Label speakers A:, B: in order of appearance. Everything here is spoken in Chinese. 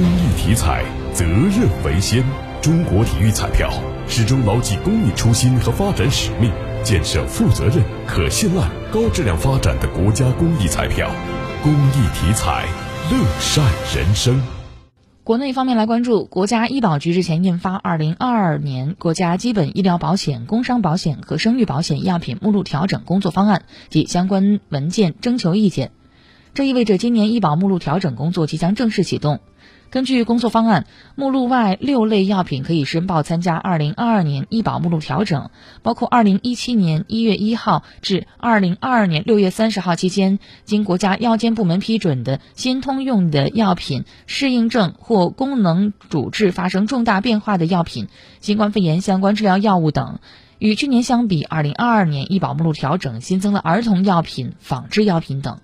A: 公益体彩，责任为先。中国体育彩票始终牢记公益初心和发展使命，建设负责任、可信赖、高质量发展的国家公益彩票。公益体彩，乐善人生。
B: 国内方面来关注，国家医保局日前印发《二零二二年国家基本医疗保险、工伤保险和生育保险药品目录调整工作方案》及相关文件征求意见。这意味着今年医保目录调整工作即将正式启动。根据工作方案，目录外六类药品可以申报参加2022年医保目录调整，包括2017年1月1号至2022年6月30号期间经国家药监部门批准的新通用的药品、适应症或功能主治发生重大变化的药品、新冠肺炎相关治疗药物等。与去年相比，2022年医保目录调整新增了儿童药品、仿制药品等。